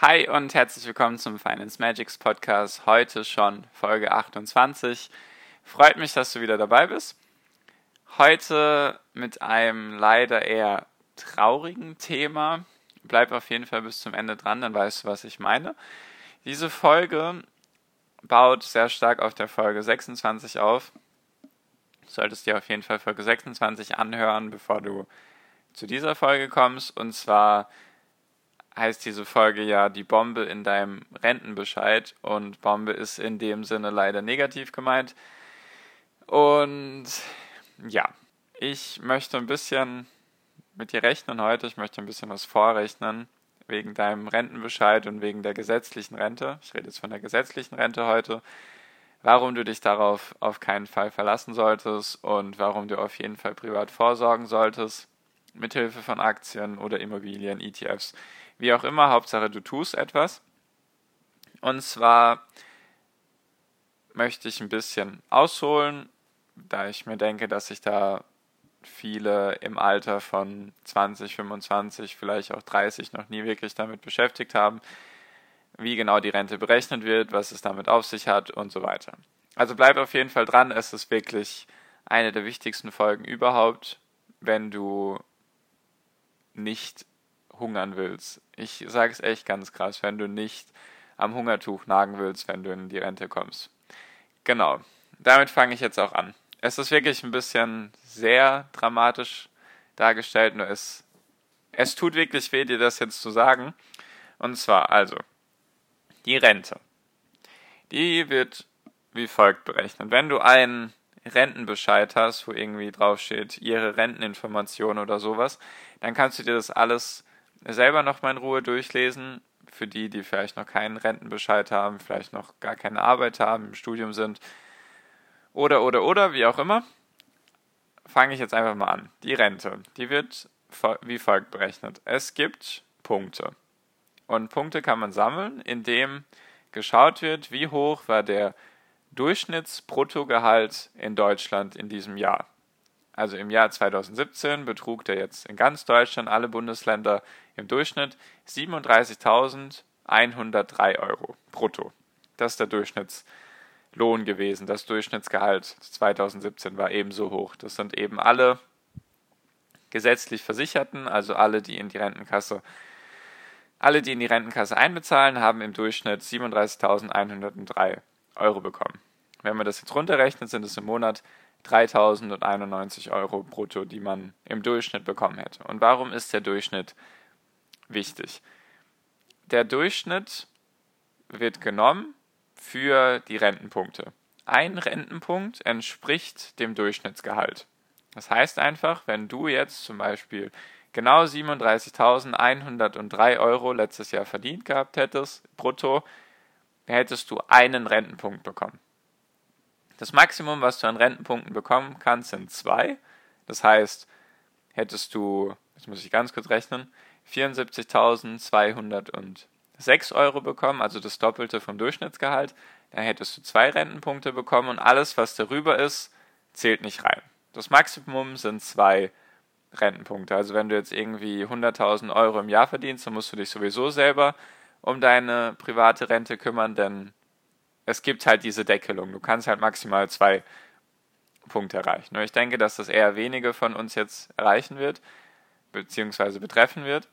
Hi und herzlich willkommen zum Finance Magics Podcast. Heute schon Folge 28. Freut mich, dass du wieder dabei bist. Heute mit einem leider eher traurigen Thema. Bleib auf jeden Fall bis zum Ende dran, dann weißt du, was ich meine. Diese Folge baut sehr stark auf der Folge 26 auf. Du solltest dir auf jeden Fall Folge 26 anhören, bevor du zu dieser Folge kommst. Und zwar heißt diese Folge ja die Bombe in deinem Rentenbescheid und Bombe ist in dem Sinne leider negativ gemeint. Und ja, ich möchte ein bisschen mit dir rechnen heute, ich möchte ein bisschen was vorrechnen wegen deinem Rentenbescheid und wegen der gesetzlichen Rente. Ich rede jetzt von der gesetzlichen Rente heute. Warum du dich darauf auf keinen Fall verlassen solltest und warum du auf jeden Fall privat vorsorgen solltest, mithilfe von Aktien oder Immobilien, ETFs wie auch immer, Hauptsache du tust etwas. Und zwar möchte ich ein bisschen ausholen, da ich mir denke, dass sich da viele im Alter von 20, 25, vielleicht auch 30 noch nie wirklich damit beschäftigt haben, wie genau die Rente berechnet wird, was es damit auf sich hat und so weiter. Also bleib auf jeden Fall dran, es ist wirklich eine der wichtigsten Folgen überhaupt, wenn du nicht hungern willst. Ich sage es echt ganz krass, wenn du nicht am Hungertuch nagen willst, wenn du in die Rente kommst. Genau, damit fange ich jetzt auch an. Es ist wirklich ein bisschen sehr dramatisch dargestellt, nur es, es tut wirklich weh, dir das jetzt zu sagen. Und zwar also, die Rente. Die wird wie folgt berechnet. Wenn du einen Rentenbescheid hast, wo irgendwie draufsteht, ihre Renteninformation oder sowas, dann kannst du dir das alles selber nochmal in Ruhe durchlesen. Für die, die vielleicht noch keinen Rentenbescheid haben, vielleicht noch gar keine Arbeit haben, im Studium sind. Oder, oder, oder, wie auch immer. Fange ich jetzt einfach mal an. Die Rente, die wird wie folgt berechnet. Es gibt Punkte. Und Punkte kann man sammeln, indem geschaut wird, wie hoch war der Durchschnittsbruttogehalt in Deutschland in diesem Jahr. Also im Jahr 2017 betrug der jetzt in ganz Deutschland, alle Bundesländer im Durchschnitt 37.103 Euro brutto. Das ist der Durchschnittslohn gewesen. Das Durchschnittsgehalt 2017 war ebenso hoch. Das sind eben alle gesetzlich Versicherten, also alle, die in die Rentenkasse alle, die in die Rentenkasse einbezahlen, haben im Durchschnitt 37.103 Euro bekommen. Wenn man das jetzt runterrechnet, sind es im Monat 3.091 Euro brutto, die man im Durchschnitt bekommen hätte. Und warum ist der Durchschnitt wichtig? Der Durchschnitt wird genommen für die Rentenpunkte. Ein Rentenpunkt entspricht dem Durchschnittsgehalt. Das heißt einfach, wenn du jetzt zum Beispiel genau 37.103 Euro letztes Jahr verdient gehabt hättest, brutto, hättest du einen Rentenpunkt bekommen. Das Maximum, was du an Rentenpunkten bekommen kannst, sind zwei. Das heißt, hättest du, jetzt muss ich ganz kurz rechnen, 74.206 Euro bekommen, also das Doppelte vom Durchschnittsgehalt, dann hättest du zwei Rentenpunkte bekommen und alles, was darüber ist, zählt nicht rein. Das Maximum sind zwei Rentenpunkte. Also wenn du jetzt irgendwie 100.000 Euro im Jahr verdienst, dann musst du dich sowieso selber um deine private Rente kümmern, denn es gibt halt diese Deckelung. Du kannst halt maximal zwei Punkte erreichen. Nur ich denke, dass das eher wenige von uns jetzt erreichen wird, beziehungsweise betreffen wird.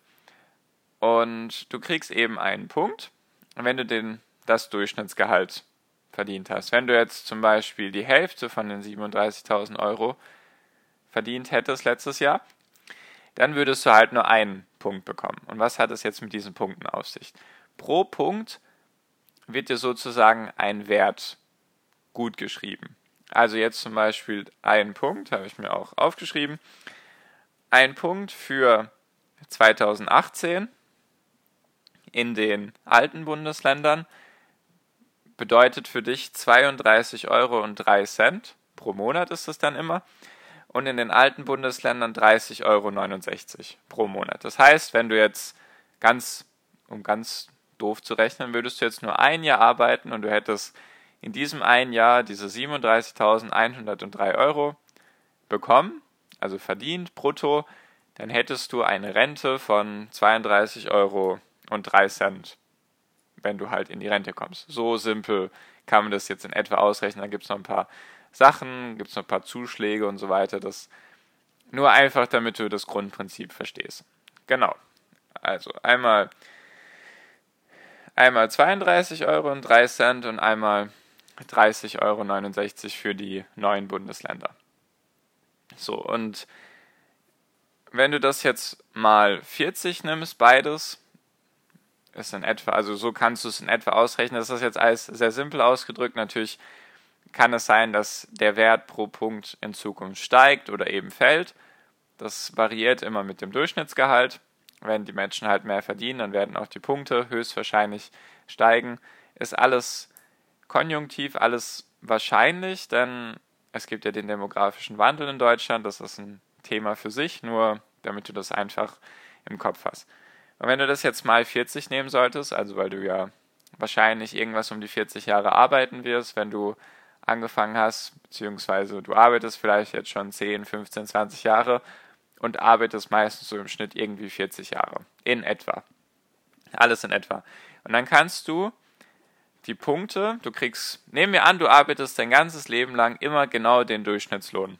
Und du kriegst eben einen Punkt, wenn du den, das Durchschnittsgehalt verdient hast. Wenn du jetzt zum Beispiel die Hälfte von den 37.000 Euro verdient hättest letztes Jahr, dann würdest du halt nur einen Punkt bekommen. Und was hat es jetzt mit diesen Punkten auf sich? Pro Punkt wird dir sozusagen ein Wert gut geschrieben. Also jetzt zum Beispiel ein Punkt, habe ich mir auch aufgeschrieben. Ein Punkt für 2018 in den alten Bundesländern bedeutet für dich 32,03 Euro pro Monat ist es dann immer und in den alten Bundesländern 30,69 Euro pro Monat. Das heißt, wenn du jetzt ganz, um ganz doof zu rechnen, würdest du jetzt nur ein Jahr arbeiten und du hättest in diesem einen Jahr diese 37.103 Euro bekommen, also verdient, brutto, dann hättest du eine Rente von 32 Euro und 3 Cent, wenn du halt in die Rente kommst. So simpel kann man das jetzt in etwa ausrechnen. Da gibt es noch ein paar Sachen, gibt es noch ein paar Zuschläge und so weiter. Das nur einfach, damit du das Grundprinzip verstehst. Genau. Also einmal, einmal 32 Euro und 3 Cent und einmal 30,69 Euro für die neuen Bundesländer. So, und wenn du das jetzt mal 40 nimmst, beides, ist in etwa, also so kannst du es in etwa ausrechnen. Das ist jetzt alles sehr simpel ausgedrückt. Natürlich kann es sein, dass der Wert pro Punkt in Zukunft steigt oder eben fällt. Das variiert immer mit dem Durchschnittsgehalt. Wenn die Menschen halt mehr verdienen, dann werden auch die Punkte höchstwahrscheinlich steigen. Ist alles konjunktiv, alles wahrscheinlich, denn es gibt ja den demografischen Wandel in Deutschland. Das ist ein Thema für sich, nur damit du das einfach im Kopf hast. Und wenn du das jetzt mal 40 nehmen solltest, also weil du ja wahrscheinlich irgendwas um die 40 Jahre arbeiten wirst, wenn du angefangen hast, beziehungsweise du arbeitest vielleicht jetzt schon 10, 15, 20 Jahre und arbeitest meistens so im Schnitt irgendwie 40 Jahre. In etwa. Alles in etwa. Und dann kannst du die Punkte, du kriegst, nehmen wir an, du arbeitest dein ganzes Leben lang immer genau den Durchschnittslohn,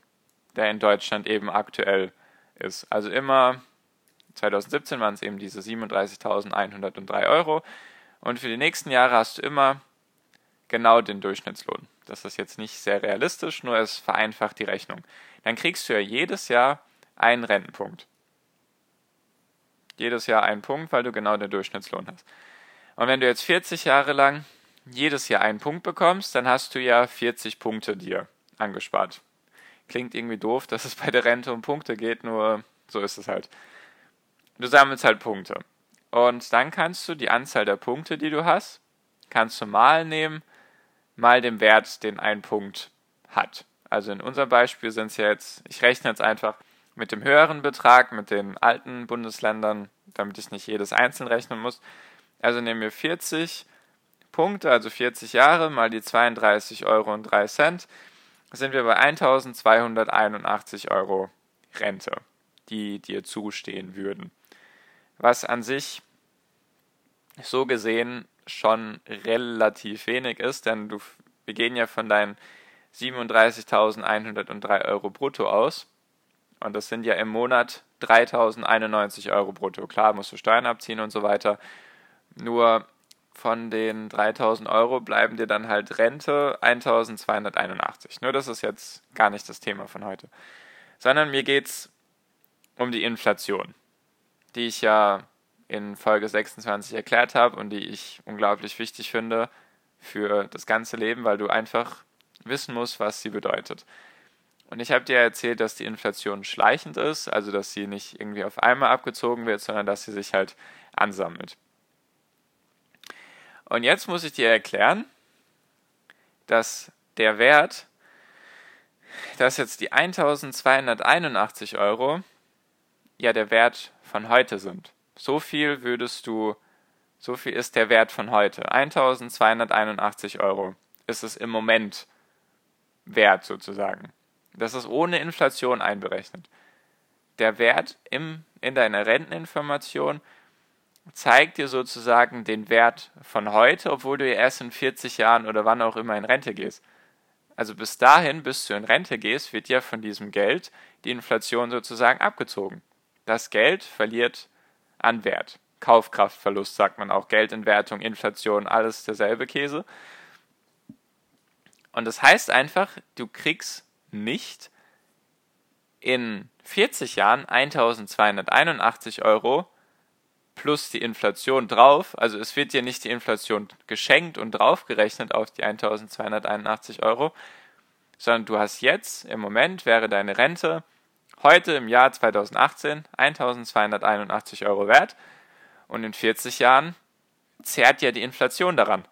der in Deutschland eben aktuell ist. Also immer, 2017 waren es eben diese 37.103 Euro und für die nächsten Jahre hast du immer genau den Durchschnittslohn. Das ist jetzt nicht sehr realistisch, nur es vereinfacht die Rechnung. Dann kriegst du ja jedes Jahr einen Rentenpunkt. Jedes Jahr einen Punkt, weil du genau den Durchschnittslohn hast. Und wenn du jetzt 40 Jahre lang jedes Jahr einen Punkt bekommst, dann hast du ja 40 Punkte dir angespart. Klingt irgendwie doof, dass es bei der Rente um Punkte geht, nur so ist es halt. Du sammelst halt Punkte. Und dann kannst du die Anzahl der Punkte, die du hast, kannst du mal nehmen mal dem Wert, den ein Punkt hat. Also in unserem Beispiel sind es ja jetzt, ich rechne jetzt einfach mit dem höheren Betrag, mit den alten Bundesländern, damit ich nicht jedes einzeln rechnen muss. Also nehmen wir 40 Punkte, also 40 Jahre mal die 32 Euro und 3 Cent, sind wir bei 1281 Euro Rente, die dir zustehen würden. Was an sich so gesehen schon relativ wenig ist, denn du, wir gehen ja von deinen 37.103 Euro brutto aus. Und das sind ja im Monat 3.091 Euro brutto. Klar, musst du Steuern abziehen und so weiter. Nur von den 3.000 Euro bleiben dir dann halt Rente 1.281. Nur das ist jetzt gar nicht das Thema von heute. Sondern mir geht es um die Inflation, die ich ja in Folge 26 erklärt habe und die ich unglaublich wichtig finde für das ganze Leben, weil du einfach wissen musst, was sie bedeutet. Und ich habe dir erzählt, dass die Inflation schleichend ist, also dass sie nicht irgendwie auf einmal abgezogen wird, sondern dass sie sich halt ansammelt. Und jetzt muss ich dir erklären, dass der Wert, dass jetzt die 1281 Euro ja der Wert von heute sind. So viel würdest du, so viel ist der Wert von heute. 1281 Euro ist es im Moment wert sozusagen. Das ist ohne Inflation einberechnet. Der Wert im, in deiner Renteninformation zeigt dir sozusagen den Wert von heute, obwohl du ja erst in 40 Jahren oder wann auch immer in Rente gehst. Also bis dahin, bis du in Rente gehst, wird ja von diesem Geld die Inflation sozusagen abgezogen. Das Geld verliert an Wert. Kaufkraftverlust sagt man auch, Geldentwertung, Inflation, alles derselbe Käse. Und das heißt einfach, du kriegst nicht in 40 Jahren 1281 Euro plus die Inflation drauf. Also es wird dir nicht die Inflation geschenkt und draufgerechnet auf die 1281 Euro, sondern du hast jetzt, im Moment wäre deine Rente heute im Jahr 2018 1281 Euro wert und in 40 Jahren zehrt ja die Inflation daran.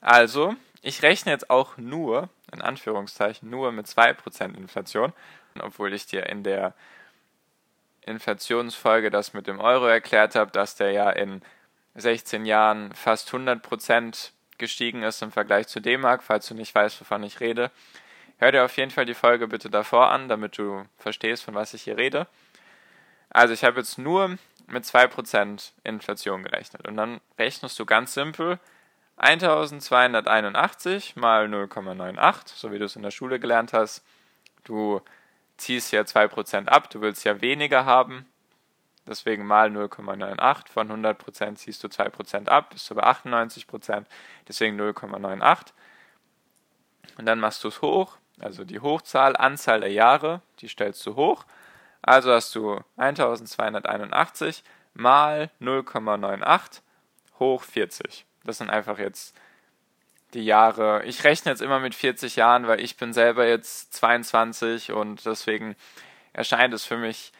Also, ich rechne jetzt auch nur, in Anführungszeichen, nur mit 2% Inflation, obwohl ich dir in der Inflationsfolge das mit dem Euro erklärt habe, dass der ja in 16 Jahren fast 100% gestiegen ist im Vergleich zu D-Mark, falls du nicht weißt, wovon ich rede. Hör dir auf jeden Fall die Folge bitte davor an, damit du verstehst, von was ich hier rede. Also ich habe jetzt nur mit 2% Inflation gerechnet. Und dann rechnest du ganz simpel 1281 mal 0,98, so wie du es in der Schule gelernt hast. Du ziehst ja 2% ab, du willst ja weniger haben. Deswegen mal 0,98 von 100% ziehst du 2% ab, bist du bei 98%, deswegen 0,98. Und dann machst du es hoch, also die Hochzahl, Anzahl der Jahre, die stellst du hoch. Also hast du 1281 mal 0,98 hoch 40. Das sind einfach jetzt die Jahre. Ich rechne jetzt immer mit 40 Jahren, weil ich bin selber jetzt 22 und deswegen erscheint es für mich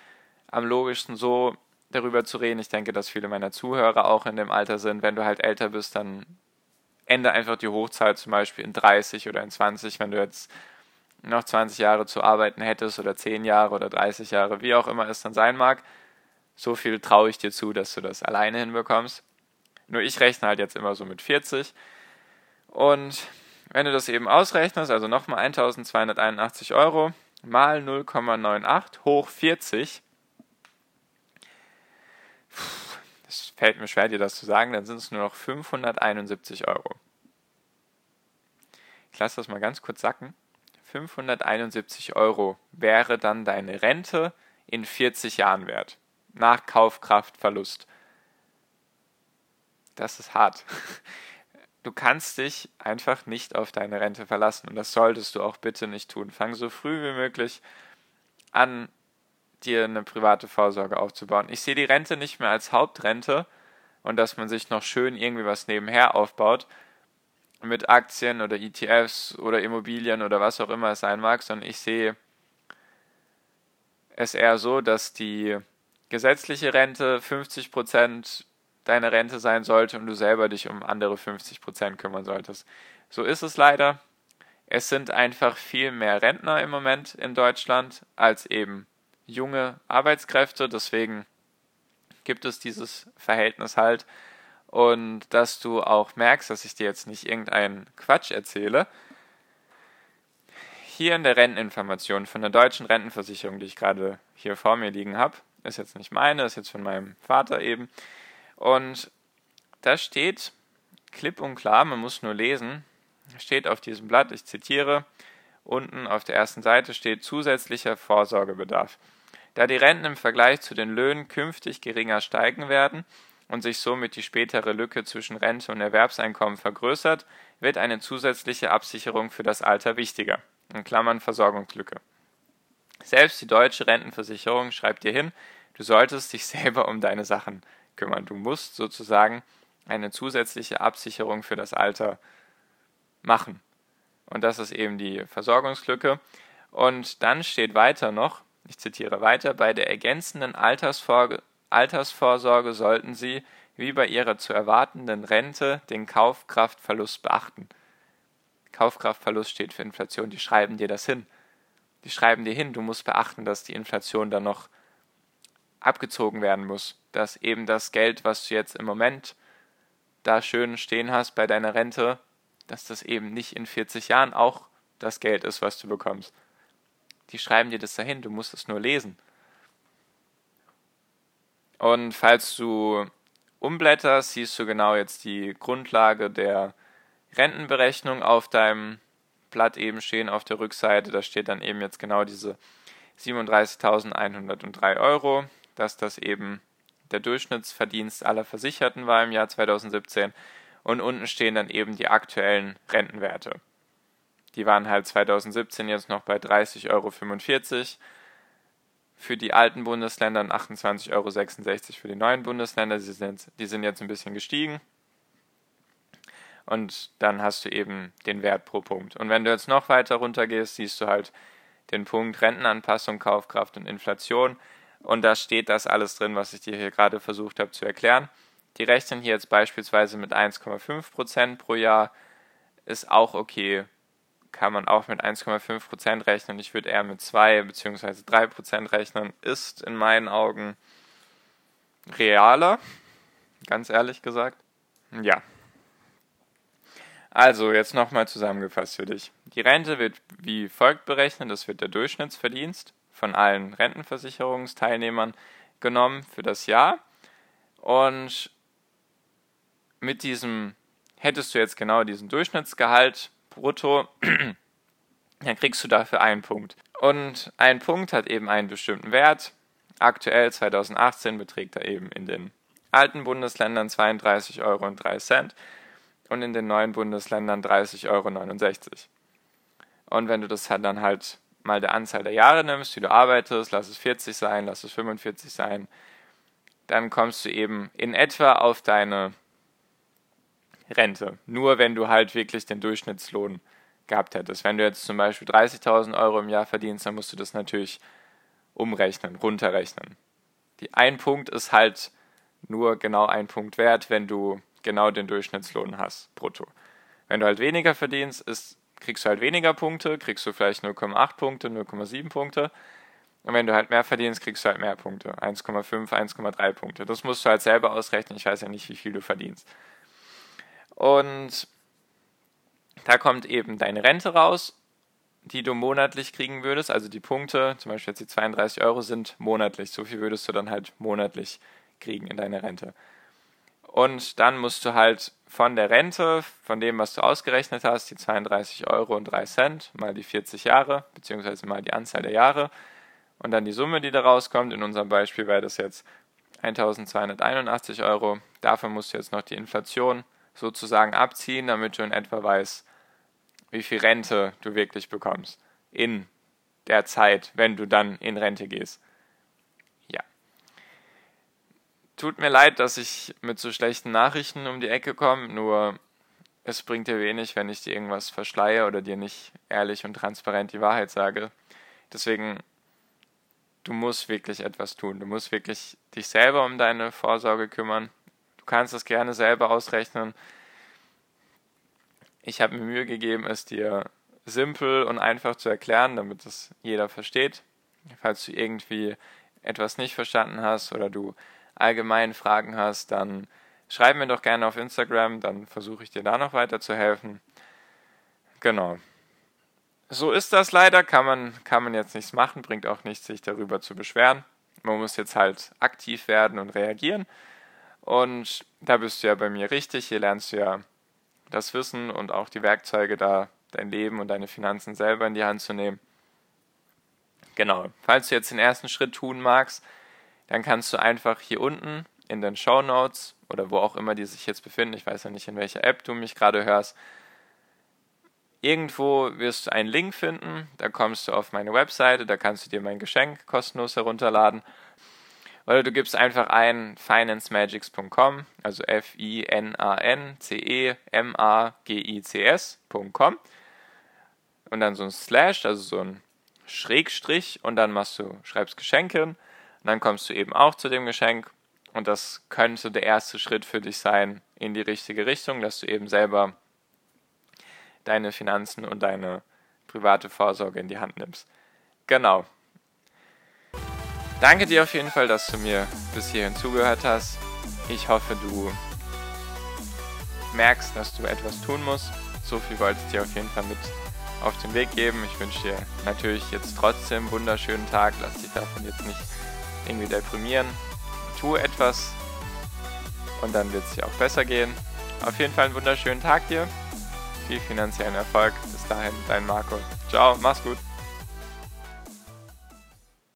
am logischsten so darüber zu reden. Ich denke, dass viele meiner Zuhörer auch in dem Alter sind. Wenn du halt älter bist, dann ende einfach die Hochzeit zum Beispiel in 30 oder in 20, wenn du jetzt noch 20 Jahre zu arbeiten hättest oder 10 Jahre oder 30 Jahre, wie auch immer es dann sein mag. So viel traue ich dir zu, dass du das alleine hinbekommst. Nur ich rechne halt jetzt immer so mit 40. Und wenn du das eben ausrechnest, also nochmal 1281 Euro mal 0,98 hoch 40, es fällt mir schwer, dir das zu sagen, dann sind es nur noch 571 Euro. Ich lasse das mal ganz kurz sacken. 571 Euro wäre dann deine Rente in 40 Jahren wert. Nach Kaufkraftverlust. Das ist hart. Du kannst dich einfach nicht auf deine Rente verlassen und das solltest du auch bitte nicht tun. Fang so früh wie möglich an, dir eine private Vorsorge aufzubauen. Ich sehe die Rente nicht mehr als Hauptrente und dass man sich noch schön irgendwie was nebenher aufbaut, mit Aktien oder ETFs oder Immobilien oder was auch immer es sein mag, sondern ich sehe es eher so, dass die gesetzliche Rente 50 deiner Rente sein sollte und du selber dich um andere 50% kümmern solltest. So ist es leider. Es sind einfach viel mehr Rentner im Moment in Deutschland als eben junge Arbeitskräfte. Deswegen gibt es dieses Verhältnis halt und dass du auch merkst, dass ich dir jetzt nicht irgendeinen Quatsch erzähle. Hier in der Renteninformation von der deutschen Rentenversicherung, die ich gerade hier vor mir liegen habe, ist jetzt nicht meine, ist jetzt von meinem Vater eben. Und da steht klipp und klar, man muss nur lesen, steht auf diesem Blatt, ich zitiere, unten auf der ersten Seite steht zusätzlicher Vorsorgebedarf. Da die Renten im Vergleich zu den Löhnen künftig geringer steigen werden, und sich somit die spätere Lücke zwischen Rente und Erwerbseinkommen vergrößert, wird eine zusätzliche Absicherung für das Alter wichtiger. In Klammern Versorgungslücke. Selbst die deutsche Rentenversicherung schreibt dir hin, du solltest dich selber um deine Sachen kümmern. Du musst sozusagen eine zusätzliche Absicherung für das Alter machen. Und das ist eben die Versorgungslücke. Und dann steht weiter noch, ich zitiere weiter, bei der ergänzenden Altersvorsorge Altersvorsorge sollten Sie, wie bei Ihrer zu erwartenden Rente, den Kaufkraftverlust beachten. Kaufkraftverlust steht für Inflation, die schreiben dir das hin. Die schreiben dir hin, du musst beachten, dass die Inflation dann noch abgezogen werden muss, dass eben das Geld, was du jetzt im Moment da schön stehen hast bei deiner Rente, dass das eben nicht in 40 Jahren auch das Geld ist, was du bekommst. Die schreiben dir das dahin, du musst es nur lesen. Und falls du umblätterst, siehst du genau jetzt die Grundlage der Rentenberechnung auf deinem Blatt eben stehen auf der Rückseite. Da steht dann eben jetzt genau diese 37.103 Euro, dass das eben der Durchschnittsverdienst aller Versicherten war im Jahr 2017. Und unten stehen dann eben die aktuellen Rentenwerte. Die waren halt 2017 jetzt noch bei 30,45 Euro für die alten Bundesländer und 28,66 Euro für die neuen Bundesländer. Die sind, die sind jetzt ein bisschen gestiegen. Und dann hast du eben den Wert pro Punkt. Und wenn du jetzt noch weiter runter gehst, siehst du halt den Punkt Rentenanpassung, Kaufkraft und Inflation. Und da steht das alles drin, was ich dir hier gerade versucht habe zu erklären. die rechnen hier jetzt beispielsweise mit 1,5% pro Jahr, ist auch okay. Kann man auch mit 1,5% rechnen. Ich würde eher mit 2 bzw. 3% rechnen. Ist in meinen Augen realer, ganz ehrlich gesagt. Ja. Also, jetzt nochmal zusammengefasst für dich. Die Rente wird wie folgt berechnet. Das wird der Durchschnittsverdienst von allen Rentenversicherungsteilnehmern genommen für das Jahr. Und mit diesem, hättest du jetzt genau diesen Durchschnittsgehalt brutto, dann kriegst du dafür einen Punkt. Und ein Punkt hat eben einen bestimmten Wert. Aktuell 2018 beträgt er eben in den alten Bundesländern 32,03 Euro und in den neuen Bundesländern 30,69 Euro. Und wenn du das dann halt mal der Anzahl der Jahre nimmst, die du arbeitest, lass es 40 sein, lass es 45 sein, dann kommst du eben in etwa auf deine Rente. Nur wenn du halt wirklich den Durchschnittslohn gehabt hättest. Wenn du jetzt zum Beispiel 30.000 Euro im Jahr verdienst, dann musst du das natürlich umrechnen, runterrechnen. Die ein Punkt ist halt nur genau ein Punkt wert, wenn du genau den Durchschnittslohn hast, brutto. Wenn du halt weniger verdienst, ist, kriegst du halt weniger Punkte, kriegst du vielleicht 0,8 Punkte, 0,7 Punkte. Und wenn du halt mehr verdienst, kriegst du halt mehr Punkte. 1,5, 1,3 Punkte. Das musst du halt selber ausrechnen. Ich weiß ja nicht, wie viel du verdienst. Und da kommt eben deine Rente raus, die du monatlich kriegen würdest. Also die Punkte, zum Beispiel jetzt die 32 Euro, sind monatlich. So viel würdest du dann halt monatlich kriegen in deine Rente. Und dann musst du halt von der Rente, von dem, was du ausgerechnet hast, die 32 Euro und 3 Cent mal die 40 Jahre, beziehungsweise mal die Anzahl der Jahre, und dann die Summe, die da rauskommt. In unserem Beispiel wäre das jetzt 1281 Euro. Dafür musst du jetzt noch die Inflation sozusagen abziehen, damit du in etwa weißt, wie viel Rente du wirklich bekommst in der Zeit, wenn du dann in Rente gehst. Ja. Tut mir leid, dass ich mit so schlechten Nachrichten um die Ecke komme, nur es bringt dir wenig, wenn ich dir irgendwas verschleie oder dir nicht ehrlich und transparent die Wahrheit sage. Deswegen du musst wirklich etwas tun. Du musst wirklich dich selber um deine Vorsorge kümmern. Du kannst es gerne selber ausrechnen. Ich habe mir Mühe gegeben, es dir simpel und einfach zu erklären, damit es jeder versteht. Falls du irgendwie etwas nicht verstanden hast oder du allgemein Fragen hast, dann schreib mir doch gerne auf Instagram, dann versuche ich dir da noch weiter zu helfen. Genau so ist das leider, kann man, kann man jetzt nichts machen, bringt auch nichts, sich darüber zu beschweren. Man muss jetzt halt aktiv werden und reagieren. Und da bist du ja bei mir richtig. Hier lernst du ja das Wissen und auch die Werkzeuge, da dein Leben und deine Finanzen selber in die Hand zu nehmen. Genau. Falls du jetzt den ersten Schritt tun magst, dann kannst du einfach hier unten in den Show Notes oder wo auch immer die sich jetzt befinden, ich weiß ja nicht, in welcher App du mich gerade hörst, Irgendwo wirst du einen Link finden, da kommst du auf meine Webseite, da kannst du dir mein Geschenk kostenlos herunterladen. Oder du gibst einfach ein financemagics.com, also F-I-N-A-N-C-E-M-A-G-I-C-S.com und dann so ein Slash, also so ein Schrägstrich und dann machst du, schreibst Geschenke dann kommst du eben auch zu dem Geschenk und das könnte der erste Schritt für dich sein in die richtige Richtung, dass du eben selber deine Finanzen und deine private Vorsorge in die Hand nimmst. Genau. Danke dir auf jeden Fall, dass du mir bis hierhin zugehört hast. Ich hoffe, du merkst, dass du etwas tun musst. So viel wollte ich dir auf jeden Fall mit auf den Weg geben. Ich wünsche dir natürlich jetzt trotzdem einen wunderschönen Tag. Lass dich davon jetzt nicht irgendwie deprimieren. Tu etwas und dann wird es dir auch besser gehen. Auf jeden Fall einen wunderschönen Tag dir viel finanziellen Erfolg. Bis dahin, dein Marco. Ciao, mach's gut.